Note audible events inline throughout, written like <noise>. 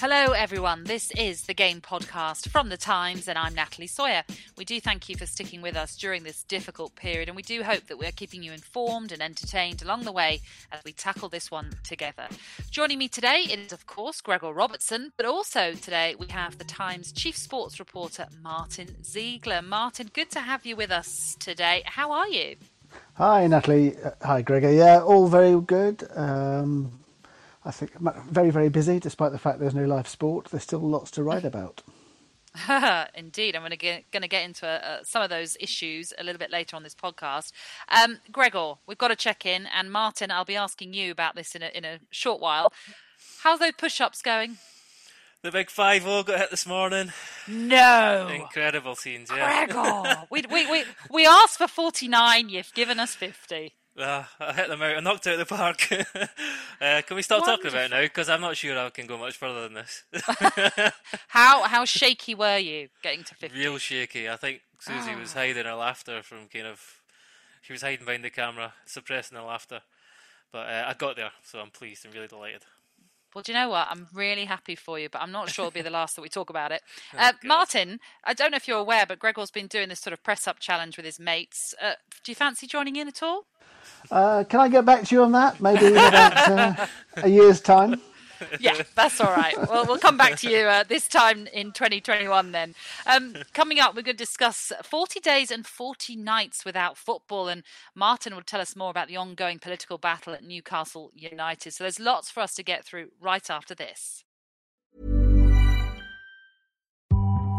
Hello, everyone. This is the Game Podcast from The Times, and I'm Natalie Sawyer. We do thank you for sticking with us during this difficult period, and we do hope that we're keeping you informed and entertained along the way as we tackle this one together. Joining me today is, of course, Gregor Robertson, but also today we have The Times chief sports reporter, Martyn Ziegler. Martyn, good to have you with us today. How are you? Hi, Natalie. Hi, Gregor. Yeah, all very good. Um, I think very, very busy, despite the fact there's no live sport. There's still lots to write about. <laughs> <laughs> Indeed, I'm going to get, going to get into uh, some of those issues a little bit later on this podcast. Um, Gregor, we've got to check in, and Martyn, I'll be asking you about this in a, in a short while. How's those push-ups going? The big five zero got hit this morning. No, incredible scenes. Yeah, Gregor, <laughs> we, we we we asked for forty nine. You've given us fifty. Uh, <laughs> I hit them out. I knocked out the park. <laughs> uh, can we stop Wonderful. talking about it now? Because I'm not sure I can go much further than this. <laughs> how how shaky were you getting to 50? Real shaky. I think Susie oh. was ah. hiding her laughter from kind of. She was hiding behind the camera, suppressing her laughter. But uh, I got there, so I'm pleased and really delighted. Well, do you know what? I'm really happy for you, but I'm not sure it'll be the last that we talk about it. <laughs> Oh, uh, Martyn, I don't know if you're aware, but Gregor's been doing this sort of press up challenge with his mates. Uh, do you fancy joining in at all? Uh, can I get back to you on that? Maybe in about uh, a year's time. Yeah, that's all right. Well, we'll come back to you uh, this time in 2021 then. Um, coming up, we're going to discuss 40 days and 40 nights without football, and Martyn will tell us more about the ongoing political battle at Newcastle United. So there's lots for us to get through right after this.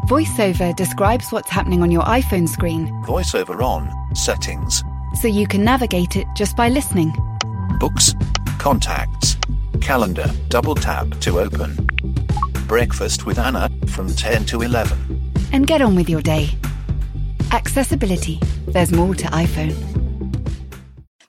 VoiceOver describes what's happening on your iPhone screen. VoiceOver on, settings so you can navigate it just by listening. Books, contacts, calendar, double tap to open. Breakfast with Anna from 10 to 11. And get on with your day. Accessibility. There's more to iPhone.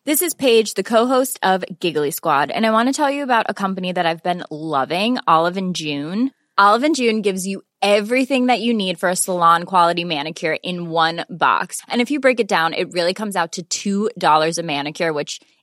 This is Paige, the co-host of Giggly Squad, and I want to tell you about a company that I've been loving, Olive and June. Olive and June gives you everything that you need for a salon quality manicure in one box. And if you break it down, it really comes out to $2 a manicure, which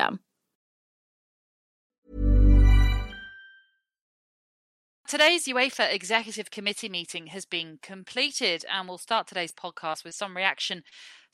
system. Today's UEFA Executive Committee meeting has been completed, and we'll start today's podcast with some reaction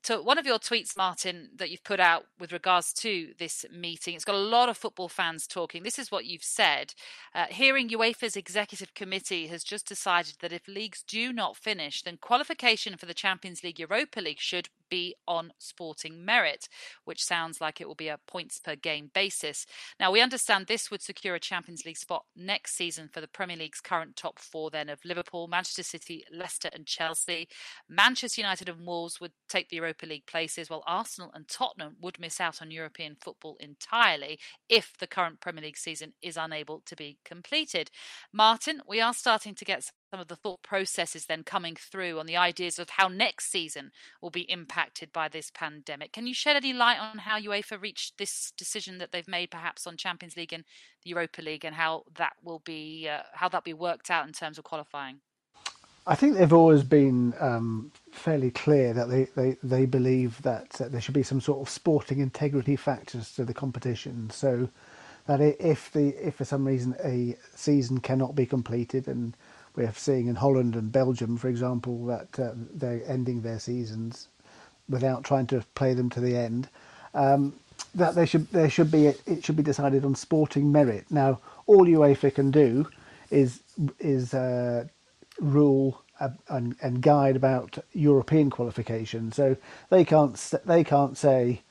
to one of your tweets, Martyn, that you've put out with regards to this meeting. It's got a lot of football fans talking. This is what you've said. Uh, hearing UEFA's executive committee has just decided that if leagues do not finish, then qualification for the Champions League Europa League should be on sporting merit, which sounds like it will be a points per game basis. Now, we understand this would secure a Champions League spot next season for the Premier League's current top four, then of Liverpool, Manchester City, Leicester, and Chelsea. Manchester United and Wolves would take the Europa League places, while Arsenal and Tottenham would miss out on European football entirely if the current Premier League season is unable to be completed. Martyn, we are starting to get some of the thought processes then coming through on the ideas of how next season will be impacted by this pandemic. Can you shed any light on how UEFA reached this decision that they've made, perhaps on Champions League and the Europa League, and how that will be uh, how that be worked out in terms of qualifying? I think they've always been um, fairly clear that they, they, they believe that uh, there should be some sort of sporting integrity factors to the competition. So that if the if for some reason a season cannot be completed and we're seeing in Holland and Belgium, for example, that uh, they're ending their seasons without trying to play them to the end. Um, that there should there should be it should be decided on sporting merit. Now, all UEFA can do is is uh, rule and, and guide about European qualification. So they can't they can't say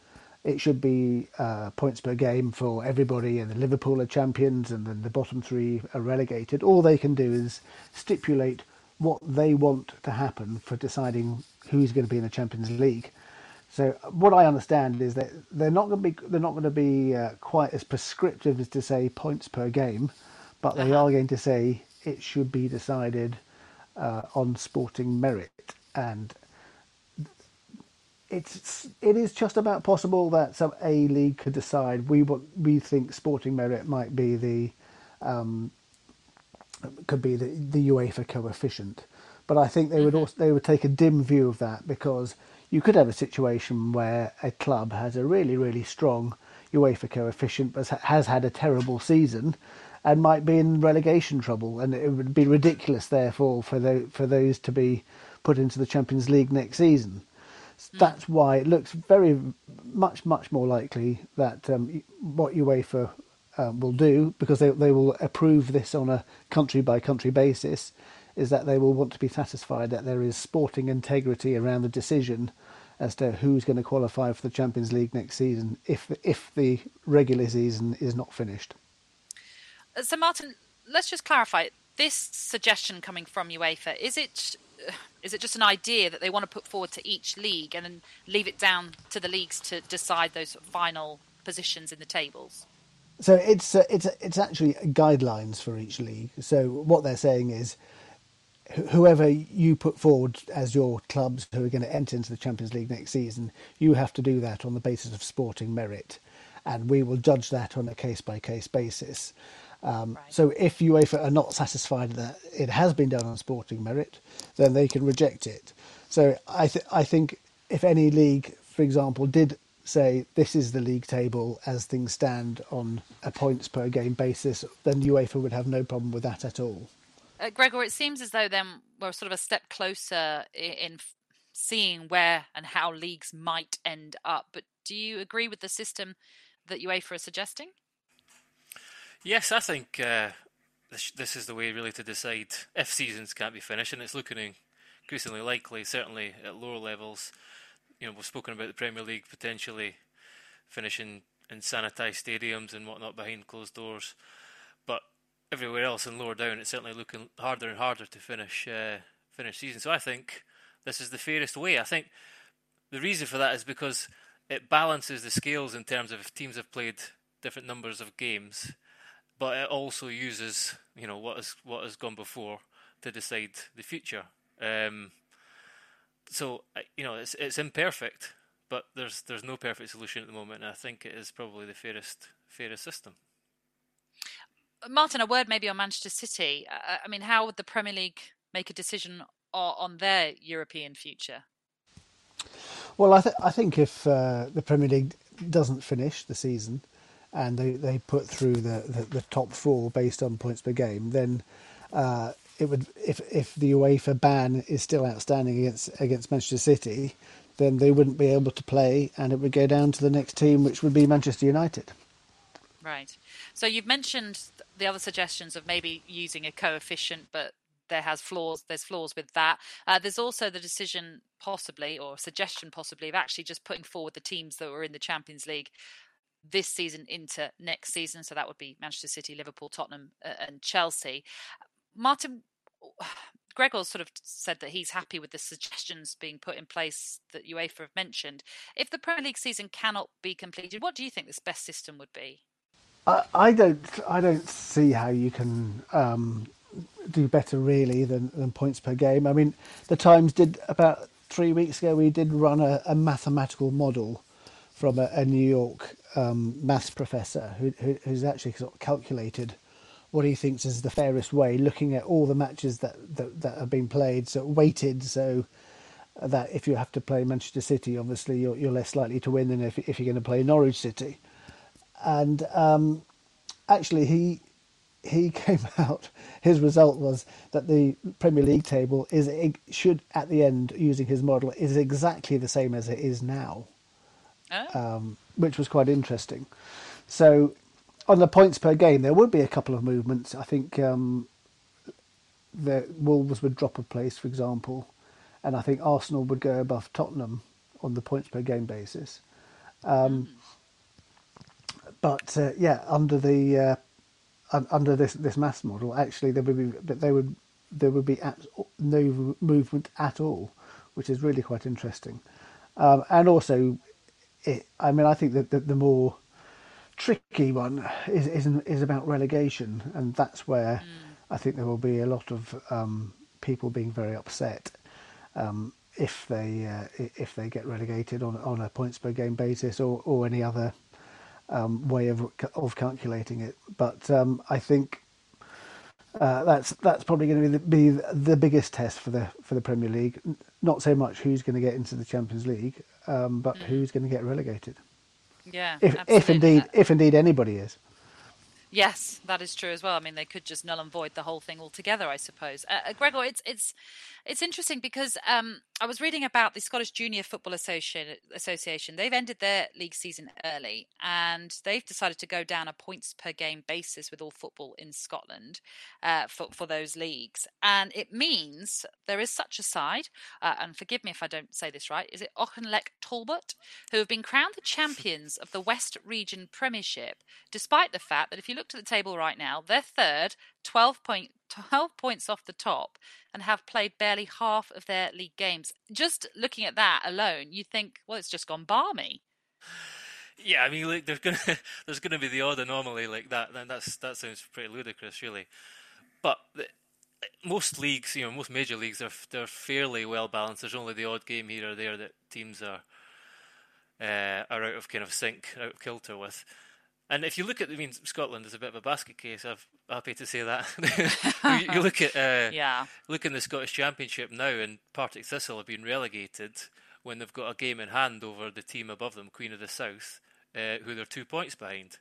it should be uh, points per game for everybody, and the Liverpool are champions, and then the bottom three are relegated. All they can do is stipulate what they want to happen for deciding who's going to be in the Champions League. So what I understand is that they're not going to be they're not going to be uh, quite as prescriptive as to say points per game, but they uh-huh. are going to say it should be decided uh, on sporting merit, and it's it is just about possible that some a league could decide. We what we think sporting merit might be the um, could be the, the UEFA coefficient, but I think they would also they would take a dim view of that because you could have a situation where a club has a really really strong UEFA coefficient but has had a terrible season and might be in relegation trouble. And it would be ridiculous therefore for the, for those to be put into the Champions League next season. Mm. That's why it looks very much much more likely that um, what UEFA um, will do because they they will approve this on a country by country basis is that they will want to be satisfied that there is sporting integrity around the decision as to who's going to qualify for the Champions League next season if if the regular season is not finished. Uh, so, Martyn, let's just clarify this suggestion coming from UEFA. Is it is it just an idea that they want to put forward to each league and then leave it down to the leagues to decide those final positions in the tables? So it's uh, it's it's actually guidelines for each league. So what they're saying is whoever you put forward as your clubs who are going to enter into the Champions League next season, you have to do that on the basis of sporting merit, and we will judge that on a case by case basis. Um, right. So if UEFA are not satisfied that it has been done on sporting merit, then they can reject it. So I th- I think if any league, for example, did say this is the league table as things stand on a points per game basis, then UEFA would have no problem with that at all. Uh, Gregor, it seems as though then we're sort of a step closer in, in seeing where and how leagues might end up. But do you agree with the system that UEFA are suggesting? Yes, I think uh, this, this is the way really to decide if seasons can't be finished, and it's looking increasingly likely, certainly at lower levels. You know, we've spoken about the Premier League potentially finishing in sanitised stadiums and whatnot behind closed doors but everywhere else and lower down, it's certainly looking harder and harder to finish uh, finish season. So I think this is the fairest way. I think the reason for that is because it balances the scales in terms of if teams have played different numbers of games, but it also uses you know what has what has gone before to decide the future. Um, so you know it's it's imperfect, but there's there's no perfect solution at the moment, and I think it is probably the fairest fairest system. Martyn, a word maybe on Manchester City. Uh, I mean, how would the Premier League make a decision on their European future? Well, I, th- I think if uh, the Premier League doesn't finish the season and they, they put through the, the, the top four based on points per game, then uh, it would if if the UEFA ban is still outstanding against against Manchester City, then they wouldn't be able to play, and it would go down to the next team, which would be Manchester United. Right. So you've mentioned the other suggestions of maybe using a coefficient, but there has flaws. There's flaws with that. Uh, there's also the decision, possibly or suggestion, possibly of actually just putting forward the teams that were in the Champions League this season into next season. So that would be Manchester City, Liverpool, Tottenham, uh, and Chelsea. Martyn. <sighs> Gregor sort of said that he's happy with the suggestions being put in place that UEFA have mentioned. If the Premier League season cannot be completed, what do you think this best system would be? I, I don't I don't see how you can um, do better really than, than points per game. I mean, the Times did about three weeks ago. We did run a, a mathematical model from a, a New York um, maths professor who, who, who's actually sort of calculated what he thinks is the fairest way, looking at all the matches that, that, that have been played, so weighted, so that if you have to play Manchester City, obviously you're, you're less likely to win than if, if you're going to play Norwich City and um, actually he he <laughs> came out. His result was that the Premier League table is should at the end using his model is exactly the same as it is now, oh. um, which was quite interesting. So on the points per game, there would be a couple of movements. I think um, the Wolves would drop a place, for example, and I think Arsenal would go above Tottenham on the points per game basis. Um, mm. But uh, yeah, under the uh, under this this mass model, actually there would be they would there would be no movement at all, which is really quite interesting. Um, and also, it, I mean, I think that the, the more tricky one is, is is about relegation, and that's where I think there will be a lot of um, people being very upset um, if they uh, if they get relegated on on a points per game basis or or any other um, way of of calculating it. But um, I think uh, that's that's probably going to be the, be the biggest test for the for the Premier League. Not so much who's going to get into the Champions League, um, but mm. who's going to get relegated. Yeah, if if indeed if indeed anybody is. Yes, that is true as well. I mean, they could just null and void the whole thing altogether, I suppose. Uh, uh, Gregor, it's it's it's interesting because um, I was reading about the Scottish Junior Football Association. Association. They've ended their league season early, and they've decided to go down a points per game basis with all football in Scotland uh, for for those leagues. And it means there is such a side, uh, and forgive me if I don't say this right. Is it Auchinleck Talbot, who have been crowned the champions of the West Region Premiership, despite the fact that if you look at the table right now. They're third, 12, point, <laughs> 12 points off the top, and have played barely half of their league games. Just looking at that alone, you think, well, it's just gone balmy. Yeah, I mean, there's gonna <laughs> there's gonna be the odd anomaly like that. Then that's that sounds pretty ludicrous, really. But the, most leagues, you know, most major leagues, they're they're fairly well balanced. There's only the odd game here or there that teams are uh, are out of kind of sync, out of kilter with. And if you look at, I mean, Scotland is a bit of a basket case. I'm happy to say that. <laughs> <laughs> you, you, look at, uh, yeah, look in the Scottish Championship now, and Partick Thistle have been relegated when they've got a game in hand over the team above them, Queen of the South, uh, who they're two points behind.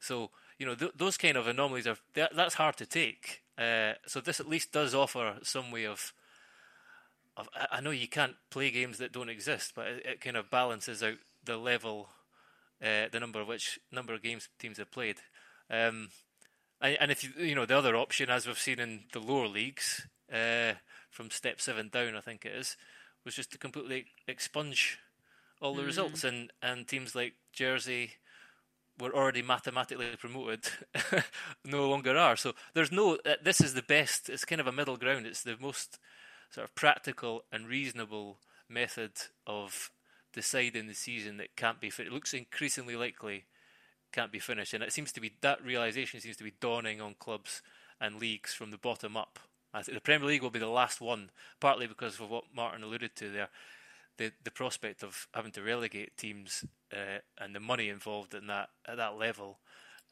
So you know th- those kind of anomalies are that, that's hard to take. Uh, so this at least does offer some way of. of I know you can't play games that don't exist, but it, it kind of balances out the level uh, the number of which number of games teams have played. Um, and, and, if you you know the other option, as we've seen in the lower leagues, uh, from step seven down, I think it is, was just to completely expunge all the mm. results, and and teams like Jersey were already mathematically promoted, <laughs> no longer are. So there's no. Uh, this is the best. It's kind of a middle ground. It's the most sort of practical and reasonable method of decide in the season that can't be. It looks increasingly likely can't be finished, and it seems to be that realization seems to be dawning on clubs and leagues from the bottom up. I think the Premier League will be the last one, partly because of what Martyn alluded to there. The the prospect of having to relegate teams uh, and the money involved in that at that level,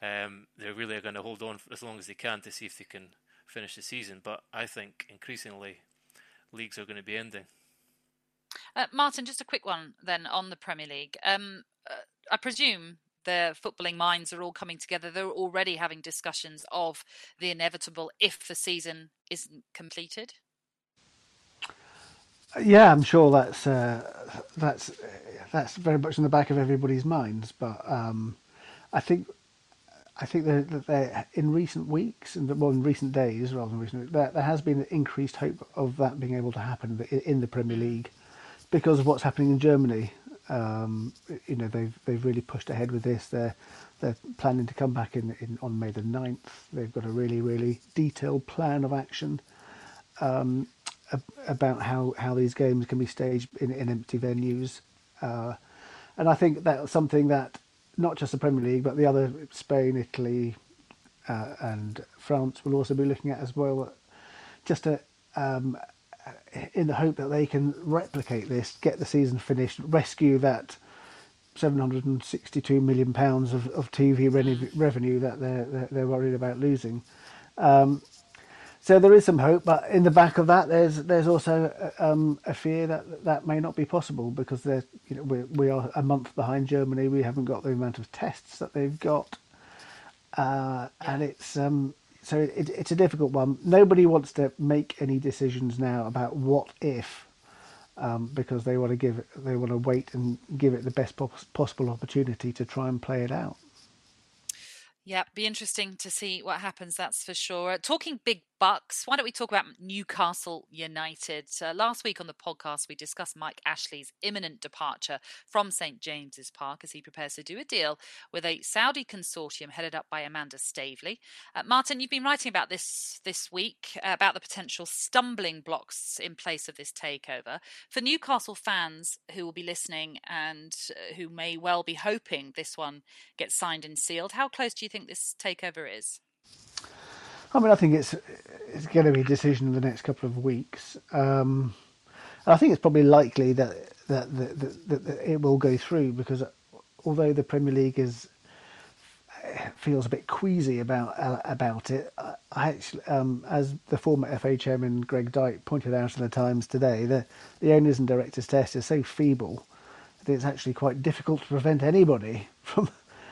um, they really going to hold on as long as they can to see if they can finish the season. But I think increasingly leagues are going to be ending. Uh, Martyn, just a quick one then on the Premier League. Um, uh, I presume the footballing minds are all coming together. They're already having discussions of the inevitable if the season isn't completed. Yeah, I'm sure that's uh, that's that's very much in the back of everybody's minds. But um, I think I think that in recent weeks and well, in recent days rather than recent, there, there has been increased hope of that being able to happen in the Premier League because of what's happening in Germany. Um, you know, they've they've really pushed ahead with this. They're they're planning to come back in, in on May the 9th. They've got a really really detailed plan of action um, about how, how these games can be staged in, in empty venues. Uh, and I think that's something that not just the Premier League, but the other Spain, Italy, uh, and France will also be looking at as well. Just a um, in the hope that they can replicate this, get the season finished, rescue that 762 million pounds of, of TV re- revenue that they're, they're, they're worried about losing. Um, so there is some hope, but in the back of that, there's there's also um, a fear that that may not be possible because they're you know we we are a month behind Germany. We haven't got the amount of tests that they've got, uh, and it's um, so it, it's a difficult one. Nobody wants to make any decisions now about what if, um, because they want to give it, they want to wait and give it the best possible opportunity to try and play it out. Yeah, be interesting to see what happens. That's for sure. Talking big bucks, why don't we talk about Newcastle United? Uh, last week on the podcast, we discussed Mike Ashley's imminent departure from St James's Park as he prepares to do a deal with a Saudi consortium headed up by Amanda Staveley. Uh, Martyn, you've been writing about this this week uh, about the potential stumbling blocks in place of this takeover for Newcastle fans who will be listening and uh, who may well be hoping this one gets signed and sealed. How close do you think this takeover is? I mean, I think it's it's going to be a decision in the next couple of weeks. Um, and I think it's probably likely that that, that, that, that it will go through because although the Premier League is feels a bit queasy about uh, about it. I actually, um, as the former FA chairman Greg Dyke pointed out in the Times today, the the owners and directors test is so feeble that it's actually quite difficult to prevent anybody <laughs> from,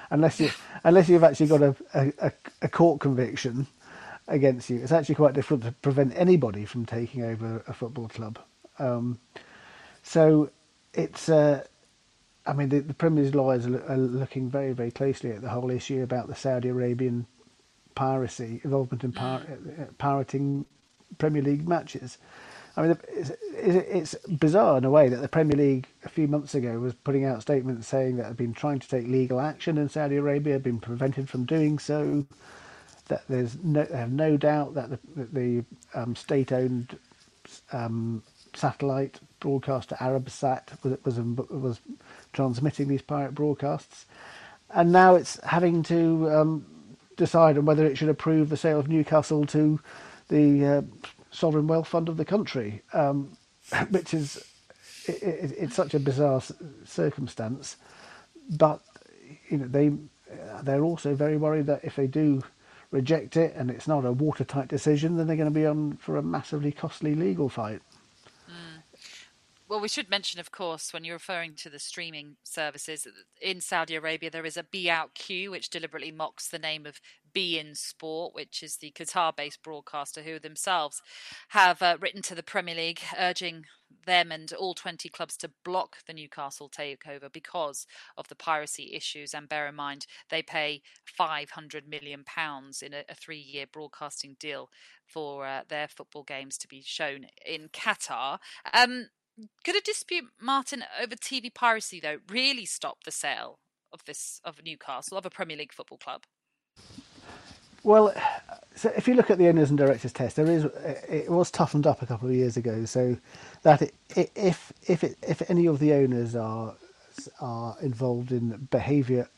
unless you unless you've actually got a, a, a court conviction against you. It's actually quite difficult to prevent anybody from taking over a football club. Um, so it's. Uh, I mean, the, the Premier League lawyers are, are, looking very, very closely at the whole issue about the Saudi Arabian piracy, involvement in pir- mm. uh, pirating Premier League matches. I mean, it's, it's, bizarre in a way that the Premier League a few months ago was putting out statements saying that they've been trying to take legal action in Saudi Arabia, been prevented from doing so. That there's no, they have no doubt that the, the um, state-owned um, satellite broadcaster Arabsat was was was transmitting these pirate broadcasts, and now it's having to um, decide on whether it should approve the sale of Newcastle to the uh, sovereign wealth fund of the country, um, <laughs> which is it, it, it's such a bizarre circumstance. But you know they they're also very worried that if they do reject it and it's not a watertight decision, then they're going to be on for a massively costly legal fight. Well, we should mention, of course, when you're referring to the streaming services in Saudi Arabia, there is a beoutQ, which deliberately mocks the name of beIN Sport, which is the Qatar based broadcaster who themselves have uh, written to the Premier League urging them and all 20 clubs to block the Newcastle takeover because of the piracy issues. And bear in mind, they pay £500 million in a, a three year broadcasting deal for uh, their football games to be shown in Qatar. Um, could a dispute, Martyn, over TV piracy though really stop the sale of this of Newcastle of a Premier League football club? Well, so if you look at the owners and directors test, there is it was toughened up a couple of years ago, so that it, if if it, if any of the owners are are involved in behaviour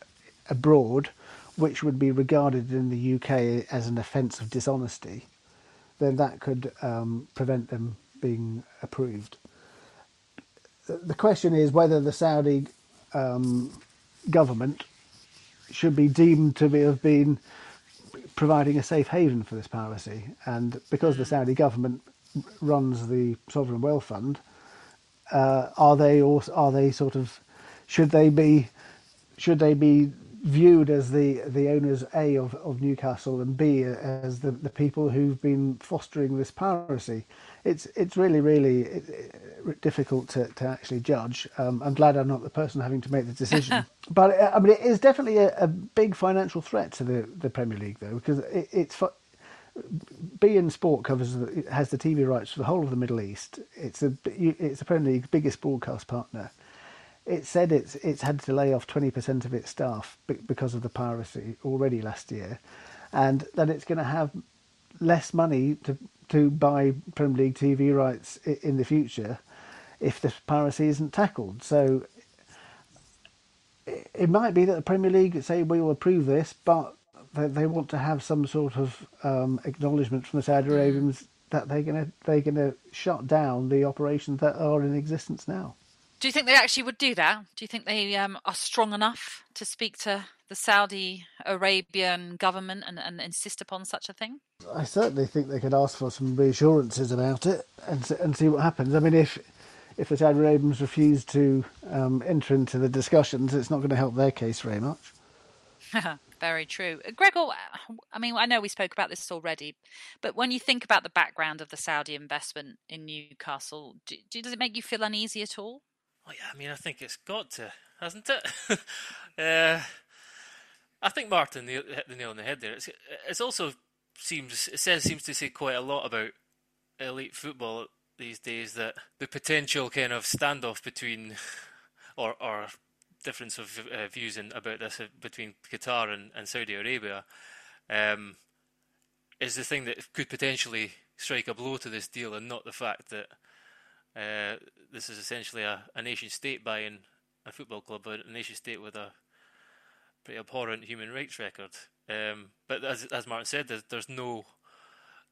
abroad, which would be regarded in the UK as an offence of dishonesty, then that could um, prevent them being approved. The question is whether the Saudi um, government should be deemed to have been providing a safe haven for this piracy. And because the Saudi government runs the sovereign wealth fund, uh, are they also, are they sort of should they be should they be viewed as the the owners a of, of Newcastle and b as the, the people who've been fostering this piracy? It's it's really really difficult to, to actually judge. Um, I'm glad I'm not the person having to make the decision. <laughs> but uh, I mean, it is definitely a, a, big financial threat to the, the Premier League, though, because it, it's beIN Sport covers it has the TV rights for the whole of the Middle East. It's a it's the Premier League's biggest broadcast partner. It said it's it's had to lay off 20% of its staff because of the piracy already last year, and that it's going to have less money to to buy Premier League TV rights in the future if this piracy isn't tackled. So it might be that the Premier League say we will approve this, but they, want to have some sort of um, acknowledgement from the Saudi Arabians that they're going to they're going to shut down the operations that are in existence now. Do you think they actually would do that? Do you think they um, are strong enough to speak to the Saudi Arabian government and, and insist upon such a thing? I certainly think they could ask for some reassurances about it and and see what happens. I mean, if if the Saudi Arabians refuse to um, enter into the discussions, it's not going to help their case very much. <laughs> very true. Uh, Gregor, I mean, I know we spoke about this already, but when you think about the background of the Saudi investment in Newcastle, do, do, does it make you feel uneasy at all? Well, yeah, I mean, I think it's got to, hasn't it? <laughs> uh, I think Martyn hit the nail on the head there. It's, it's also seems it says seems to say quite a lot about elite football these days that the potential kind of standoff between <laughs> or or difference of uh, views in, about this uh, between Qatar and, and Saudi Arabia um, is the thing that could potentially strike a blow to this deal, and not the fact that uh, this is essentially a, a nation state buying a football club, but a nation state with a pretty abhorrent human rights record. Um, but as as Martyn said, there's, there's no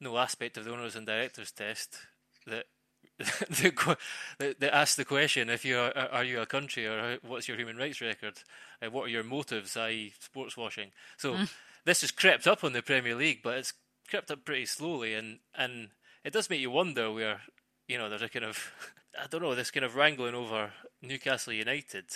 no aspect of the owners and directors test that <laughs> that, that ask the question: If you are, are you a country or what's your human rights record? Uh, what are your motives, i.e., sports washing? So mm. this has crept up on the Premier League, but it's crept up pretty slowly, and and it does make you wonder where you know there's a kind of <laughs> I don't know this kind of wrangling over Newcastle United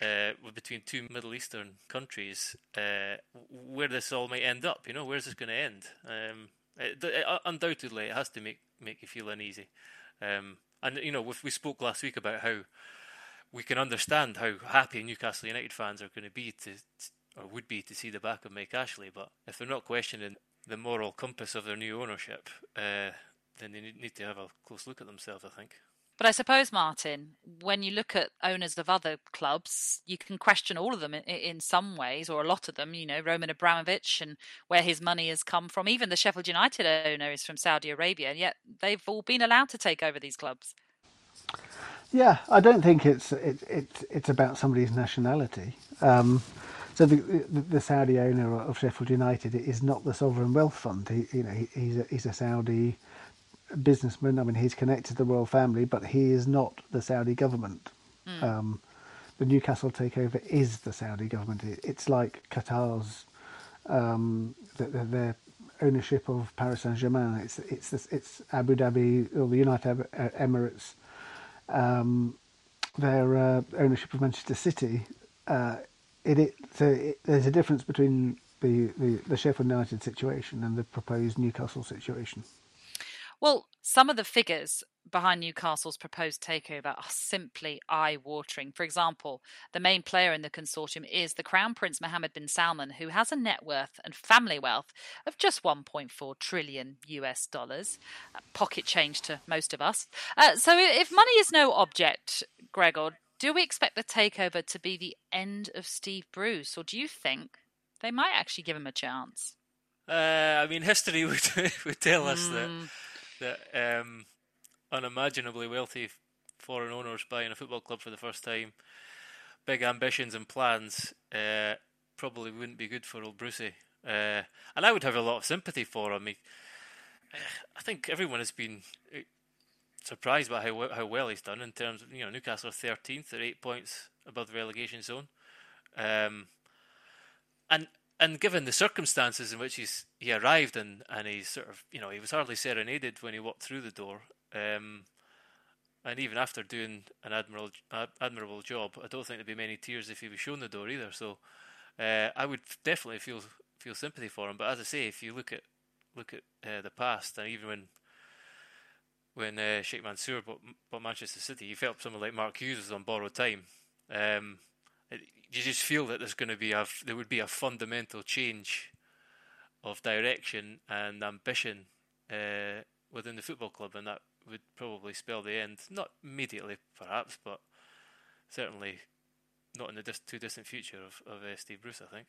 uh, between two Middle Eastern countries, uh, where this all might end up. You know, where's this going to end? Um, it, it, undoubtedly, it has to make make you feel uneasy. Um, and you know, we, we spoke last week about how we can understand how happy Newcastle United fans are going to be to, or would be to see the back of Mike Ashley. But if they're not questioning the moral compass of their new ownership, uh, then they need to have a close look at themselves. I think. But I suppose, Martyn, when you look at owners of other clubs, you can question all of them in, in, some ways, or a lot of them. You know, Roman Abramovich and where his money has come from. Even the Sheffield United owner is from Saudi Arabia, and yet they've all been allowed to take over these clubs. Yeah, I don't think it's it, it it's about somebody's nationality. Um, so the, the, the Saudi owner of Sheffield United is not the sovereign wealth fund. He, you know, he, he's a, he's a Saudi businessman. I mean, he's connected to the royal family, but he is not the Saudi government. Mm. Um, the Newcastle takeover is the Saudi government. It's like Qatar's um, their ownership of Paris Saint Germain. It's it's it's Abu Dhabi or the United Emirates. Um, their uh, ownership of Manchester City. Uh, it, it, so it, there's a difference between the, the, the Sheffield United situation and the proposed Newcastle situation. Well, some of the figures behind Newcastle's proposed takeover are simply eye watering. For example, the main player in the consortium is the Crown Prince Mohammed bin Salman, who has a net worth and family wealth of just 1.4 trillion US dollars, pocket change to most of us. Uh, so, if money is no object, Gregor, do we expect the takeover to be the end of Steve Bruce, or do you think they might actually give him a chance? Uh, I mean, history <laughs> would, would tell us mm. that that um, unimaginably wealthy foreign owners buying a football club for the first time, big ambitions and plans, uh, probably wouldn't be good for old Brucey. Uh, and I would have a lot of sympathy for him. He, I think everyone has been uh, surprised by how how well he's done in terms of you know Newcastle thirteenth, they're eight points above the relegation zone, um, and and given the circumstances in which he's he arrived and and he's sort of you know he was hardly serenaded when he walked through the door, um, and even after doing an admirable admirable job, I don't think there'd be many tears if he was shown the door either. So uh, I would definitely feel feel sympathy for him. But as I say, if you look at look at uh, the past, and even when when uh, Sheikh Mansour bought, bought Manchester City, he felt someone like Mark Hughes was on borrowed time. Um, you just feel that there's going to be a there would be a fundamental change of direction and ambition uh, within the football club, and that would probably spell the end. Not immediately, perhaps, but certainly not in the dis- too distant future of, of uh, Steve Bruce. I think.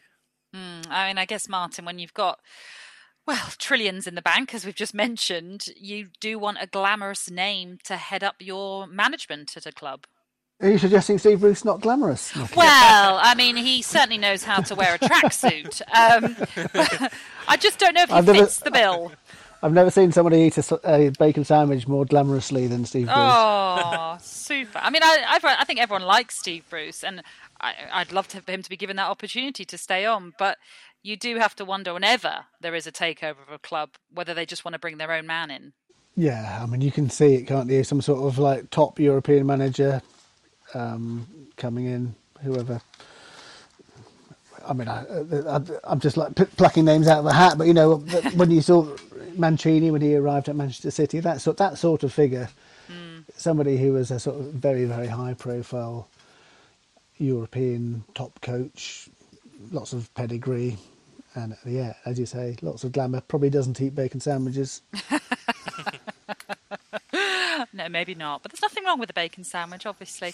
Mm, I mean, I guess Martyn, when you've got well, <laughs> trillions in the bank, as we've just mentioned, you do want a glamorous name to head up your management at a club. Are you suggesting Steve Bruce not glamorous? Well, I mean, he certainly knows how to wear a tracksuit. Um, <laughs> I just don't know if he I've fits never, the bill. I've never seen somebody eat a, a, bacon sandwich more glamorously than Steve Bruce. Oh, super! I mean, I, I, think everyone likes Steve Bruce, and I, would love to, for him to be given that opportunity to stay on. But you do have to wonder, whenever there is a takeover of a club, whether they just want to bring their own man in. Yeah, I mean, you can see it, can't you? Some sort of like top European manager um, coming in, whoever. I mean, I, am just like plucking names out of the hat, but you know, <laughs> when you saw Mancini when he arrived at Manchester City, that sort that sort of figure, mm. somebody who was a sort of very very high profile European top coach, lots of pedigree, and yeah, as you say, lots of glamour. Probably doesn't eat bacon sandwiches. <laughs> no, maybe not. But there's nothing wrong with a bacon sandwich, obviously.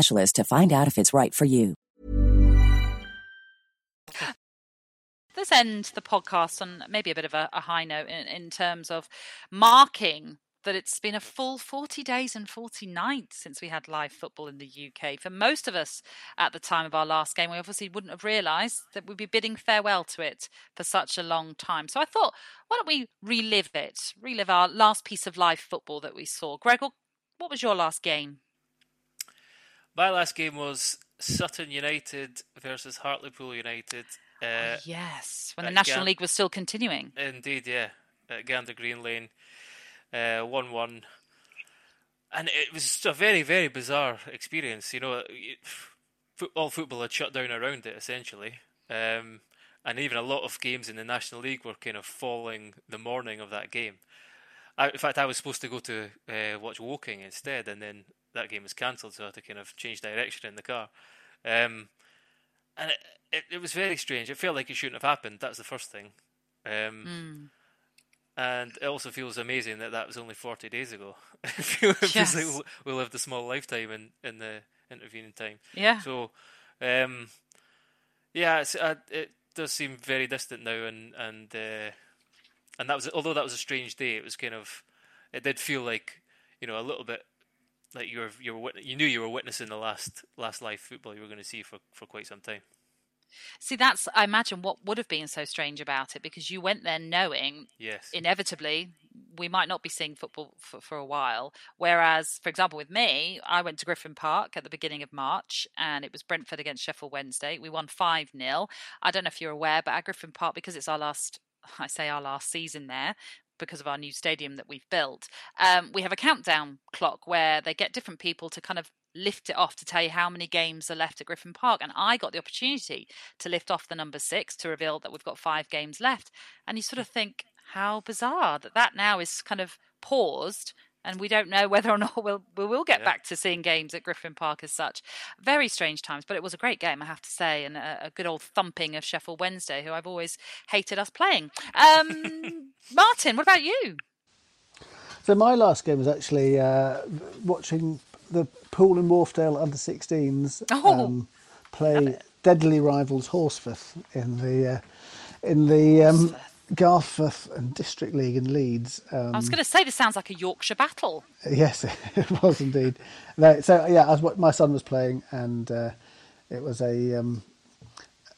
to find out if it's right for you. Let's end the podcast on maybe a bit of a, a high note in, in terms of marking that it's been a full 40 days and 40 nights since we had live football in the UK. For most of us at the time of our last game, we obviously wouldn't have realised that we'd be bidding farewell to it for such a long time. So I thought, why don't we relive it, relive our last piece of live football that we saw? Gregor, what was your last game? My last game was Sutton United versus Hartlepool United. Uh, oh, yes, when the National Gan- League was still continuing. Indeed, yeah, at Gander Green Lane, uh, one-one, and it was a very, very bizarre experience. You know, all football had shut down around it essentially, um, and even a lot of games in the National League were kind of falling the morning of that game. I, in fact, I was supposed to go to uh, watch Woking instead, and then that game was cancelled, so I had to kind of change direction in the car. Um, and it, it, it, was very strange. It felt like it shouldn't have happened. That's the first thing. Um, mm. And it also feels amazing that that was only 40 days ago. <laughs> yes. like we lived a small lifetime in, in the intervening time. Yeah. So, um, yeah, uh, it does seem very distant now, and and uh, and that was although that was a strange day. It was kind of it did feel like you know a little bit like you were you were you knew you were witnessing the last last live football you were going to see for for quite some time. See, that's I imagine what would have been so strange about it because you went there knowing, yes, inevitably we might not be seeing football for, for a while. Whereas, for example, with me, I went to Griffin Park at the beginning of March, and it was Brentford against Sheffield Wednesday. We won five 0 I don't know if you're aware, but at Griffin Park, because it's our last I say our last season there, because of our new stadium that we've built, um, we have a countdown clock where they get different people to kind of lift it off to tell you how many games are left at Griffin Park. And I got the opportunity to lift off the number six to reveal that we've got five games left. And you sort of think, how bizarre that that now is kind of paused and we don't know <laughs> whether or not we'll we will get yeah. back to seeing games at Griffin Park as such. Very strange times, but it was a great game, I have to say, and a, a good old thumping of Sheffield Wednesday, who I've always hated us playing. Um, <laughs> Martyn, what about you? So my last game was actually uh, watching the Pool and Wharfedale under 16s oh, um, play deadly rivals Horsforth in the uh, in the um, Garforth and District League in Leeds. Um, I was going to say this sounds like a Yorkshire battle. <laughs> Yes, it was indeed. so yeah, as my son was playing, and uh, it was a um,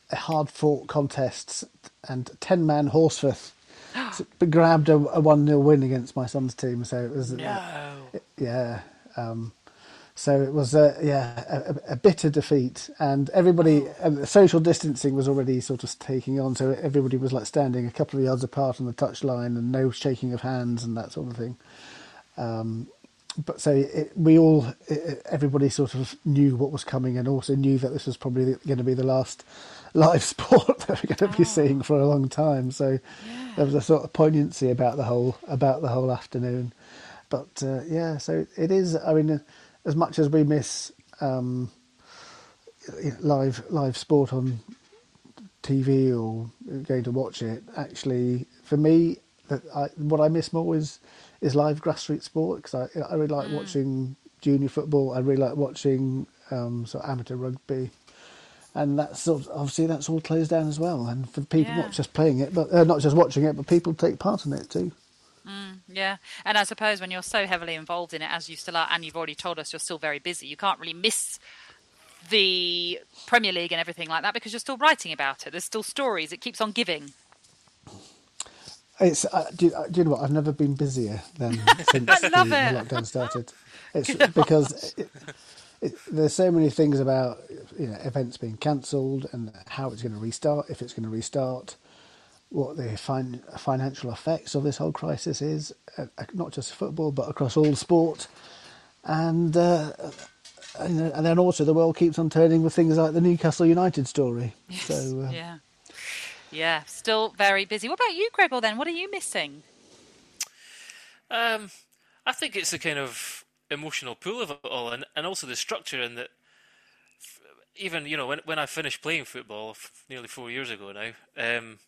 a hard fought contest, and ten man Horsforth <gasps> grabbed a, one 0 win against my son's team. So it was no. uh, yeah. Um, so it was, a, yeah, a, a, bitter defeat, and everybody, uh, social distancing was already sort of taking on. So everybody was like standing a couple of yards apart on the touchline, and no shaking of hands and that sort of thing. Um, but so it, we all, it, everybody sort of knew what was coming, and also knew that this was probably going to be the last <laughs> live sport <laughs> that we're going to be oh. seeing for a long time. So yeah. there was a sort of poignancy about the whole about the whole afternoon. But uh, yeah, so it is. I mean as much as we miss um, live live sport on TV or going to watch it, actually, for me, I, what I miss more is is live grassroots sport because I I really like mm. watching junior football. I really like watching um, sort of amateur rugby. And that's sort of, obviously that's all closed down as well. And for people yeah. not just playing it, but uh, not just watching it, but people take part in it too. Mm, yeah, and I suppose when you're so heavily involved in it as you still are, and you've already told us you're still very busy, you can't really miss the Premier League and everything like that because you're still writing about it. There's still stories. It keeps on giving. It's uh, do, uh, do, you know what? I've never been busier than <laughs> since the, the, lockdown started. <laughs> It's because it, it, there's so many things about you know events being cancelled and how it's going to restart, if it's going to restart, what the fin- financial effects of this whole crisis is, uh, not just football but across all sport, and, uh, and and then also the world keeps on turning with things like the Newcastle United story. Yes. So uh, yeah. Yeah, still very busy. What about you, Gregor? Then, what are you missing? Um, I think it's the kind of emotional pull of it all, and, and also the structure, and that even you know when when I finished playing football nearly four years ago now, um,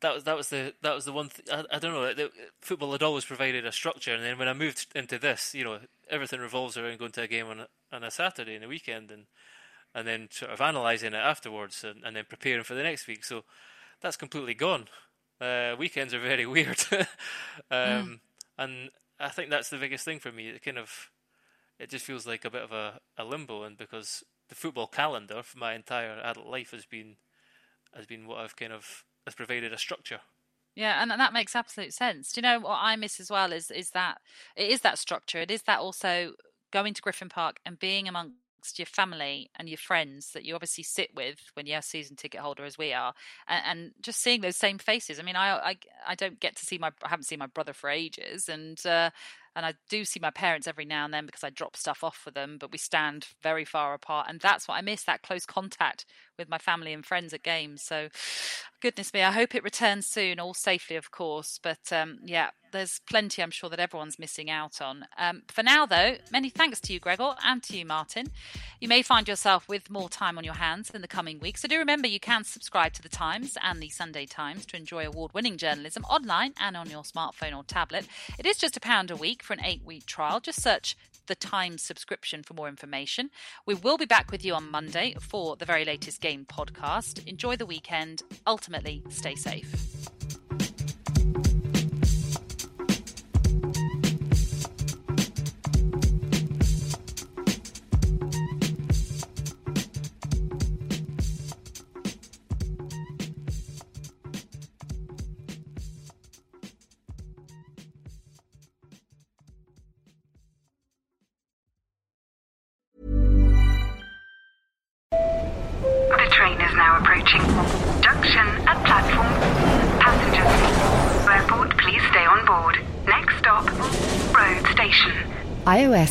that was that was the that was the one. Th- I, I don't know. The, football had always provided a structure, and then when I moved into this, you know, everything revolves around going to a game on a, on a Saturday and a weekend, and and then sort of analysing it afterwards, and, and then preparing for the next week. So that's completely gone. Uh, weekends are very <laughs> weird, um, mm. and I think that's the biggest thing for me. It kind of it just feels like a bit of a, a limbo, and because the football calendar for my entire adult life has been has been what I've kind of has provided a structure. Yeah, and that makes absolute sense. Do you know what I miss as well is is that it is that structure. It is that also going to Griffin Park and being amongst your family and your friends that you obviously sit with when you're a season ticket holder as we are and, and just seeing those same faces i mean I, I i don't get to see my i haven't seen my brother for ages and uh and I do see my parents every now and then because I drop stuff off for them, but we stand very far apart. And that's what I miss that close contact with my family and friends at games. So, goodness me, I hope it returns soon, all safely, of course. But um, yeah, there's plenty I'm sure that everyone's missing out on. Um, for now, though, many thanks to you, Gregor, and to you, Martyn. You may find yourself with more time on your hands in the coming weeks. So do remember you can subscribe to the Times and the Sunday Times to enjoy award winning journalism online and on your smartphone or tablet. It is just a pound a week for an eight week trial. Just search the Times subscription for more information. We will be back with you on Monday for the very latest game podcast. Enjoy the weekend. Ultimately, stay safe.